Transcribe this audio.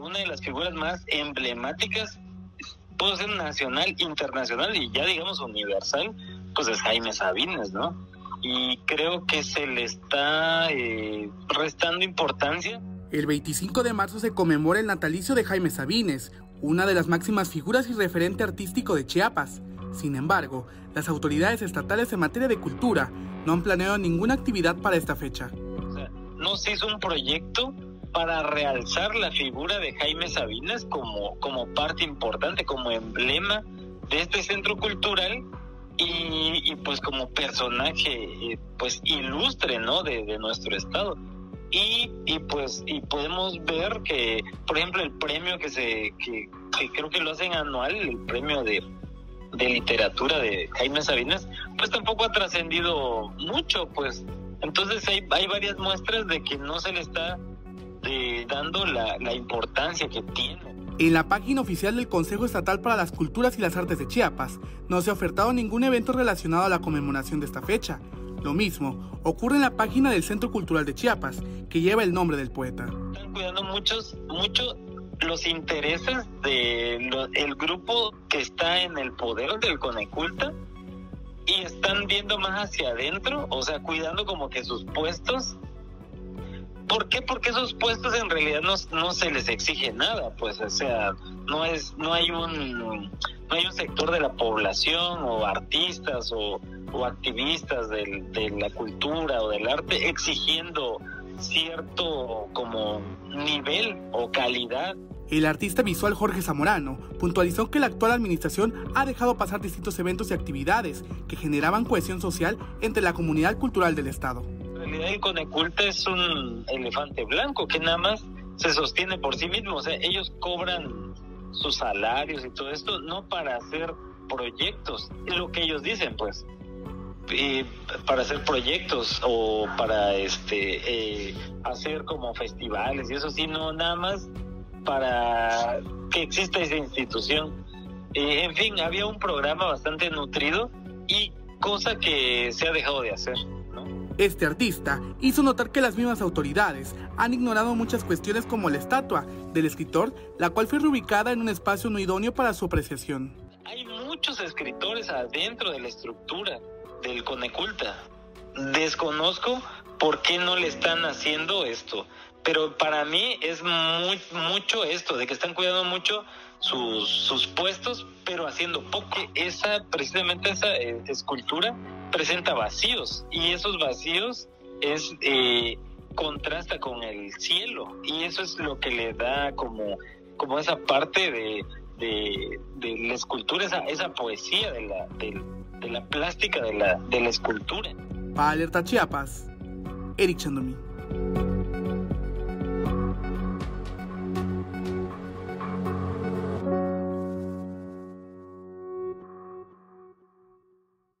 una de las figuras más emblemáticas, puede ser nacional, internacional y ya digamos universal, pues es Jaime Sabines, ¿no? Y creo que se le está eh, restando importancia. El 25 de marzo se conmemora el natalicio de Jaime Sabines, una de las máximas figuras y referente artístico de Chiapas. Sin embargo, las autoridades estatales en materia de cultura no han planeado ninguna actividad para esta fecha. O sea, no se hizo un proyecto para realzar la figura de Jaime Sabines como, como parte importante, como emblema de este centro cultural y, pues como personaje eh, pues ilustre ¿no? de, nuestro estado. Y, y, pues y podemos ver que por ejemplo el premio que se que, creo que lo hacen anual el premio de, de literatura de Jaime Sabines pues tampoco ha trascendido mucho pues entonces hay, hay varias muestras de que no se le está eh, dando la, la importancia que tiene en la página oficial del Consejo Estatal para las Culturas y las Artes de Chiapas no se ha ofertado ningún evento relacionado a la conmemoración de esta fecha. Lo mismo ocurre en la página del Centro Cultural de Chiapas, que lleva el nombre del poeta. Están cuidando muchos, mucho los intereses del grupo que está en el poder del Coneculta y están viendo más hacia adentro, o sea, cuidando como que sus puestos ¿Por qué? Porque esos puestos en realidad no, no se les exige nada, pues, o sea, no es, no hay un, no hay un sector de la población o artistas o, o activistas de la cultura o del arte exigiendo cierto como nivel o calidad el artista visual Jorge Zamorano puntualizó que la actual administración ha dejado pasar distintos eventos y actividades que generaban cohesión social entre la comunidad cultural del Estado realidad Coneculta es un elefante blanco que nada más se sostiene por sí mismo. O sea, ellos cobran sus salarios y todo esto no para hacer proyectos, es lo que ellos dicen, pues. para hacer proyectos o para este eh, hacer como festivales y eso sino nada más para que exista esa institución eh, en fin había un programa bastante nutrido y cosa que se ha dejado de hacer este artista hizo notar que las mismas autoridades han ignorado muchas cuestiones como la estatua del escritor, la cual fue reubicada en un espacio no idóneo para su apreciación. Hay muchos escritores adentro de la estructura del Coneculta. Desconozco por qué no le están haciendo esto, pero para mí es muy, mucho esto, de que están cuidando mucho sus, sus puestos, pero haciendo poco. Esa, precisamente esa eh, escultura presenta vacíos y esos vacíos es eh, contrasta con el cielo y eso es lo que le da como, como esa parte de, de, la escultura, esa, esa poesía de la, de, la plástica de la, de la escultura. Para Alerta Chiapas, Eric Chandomí.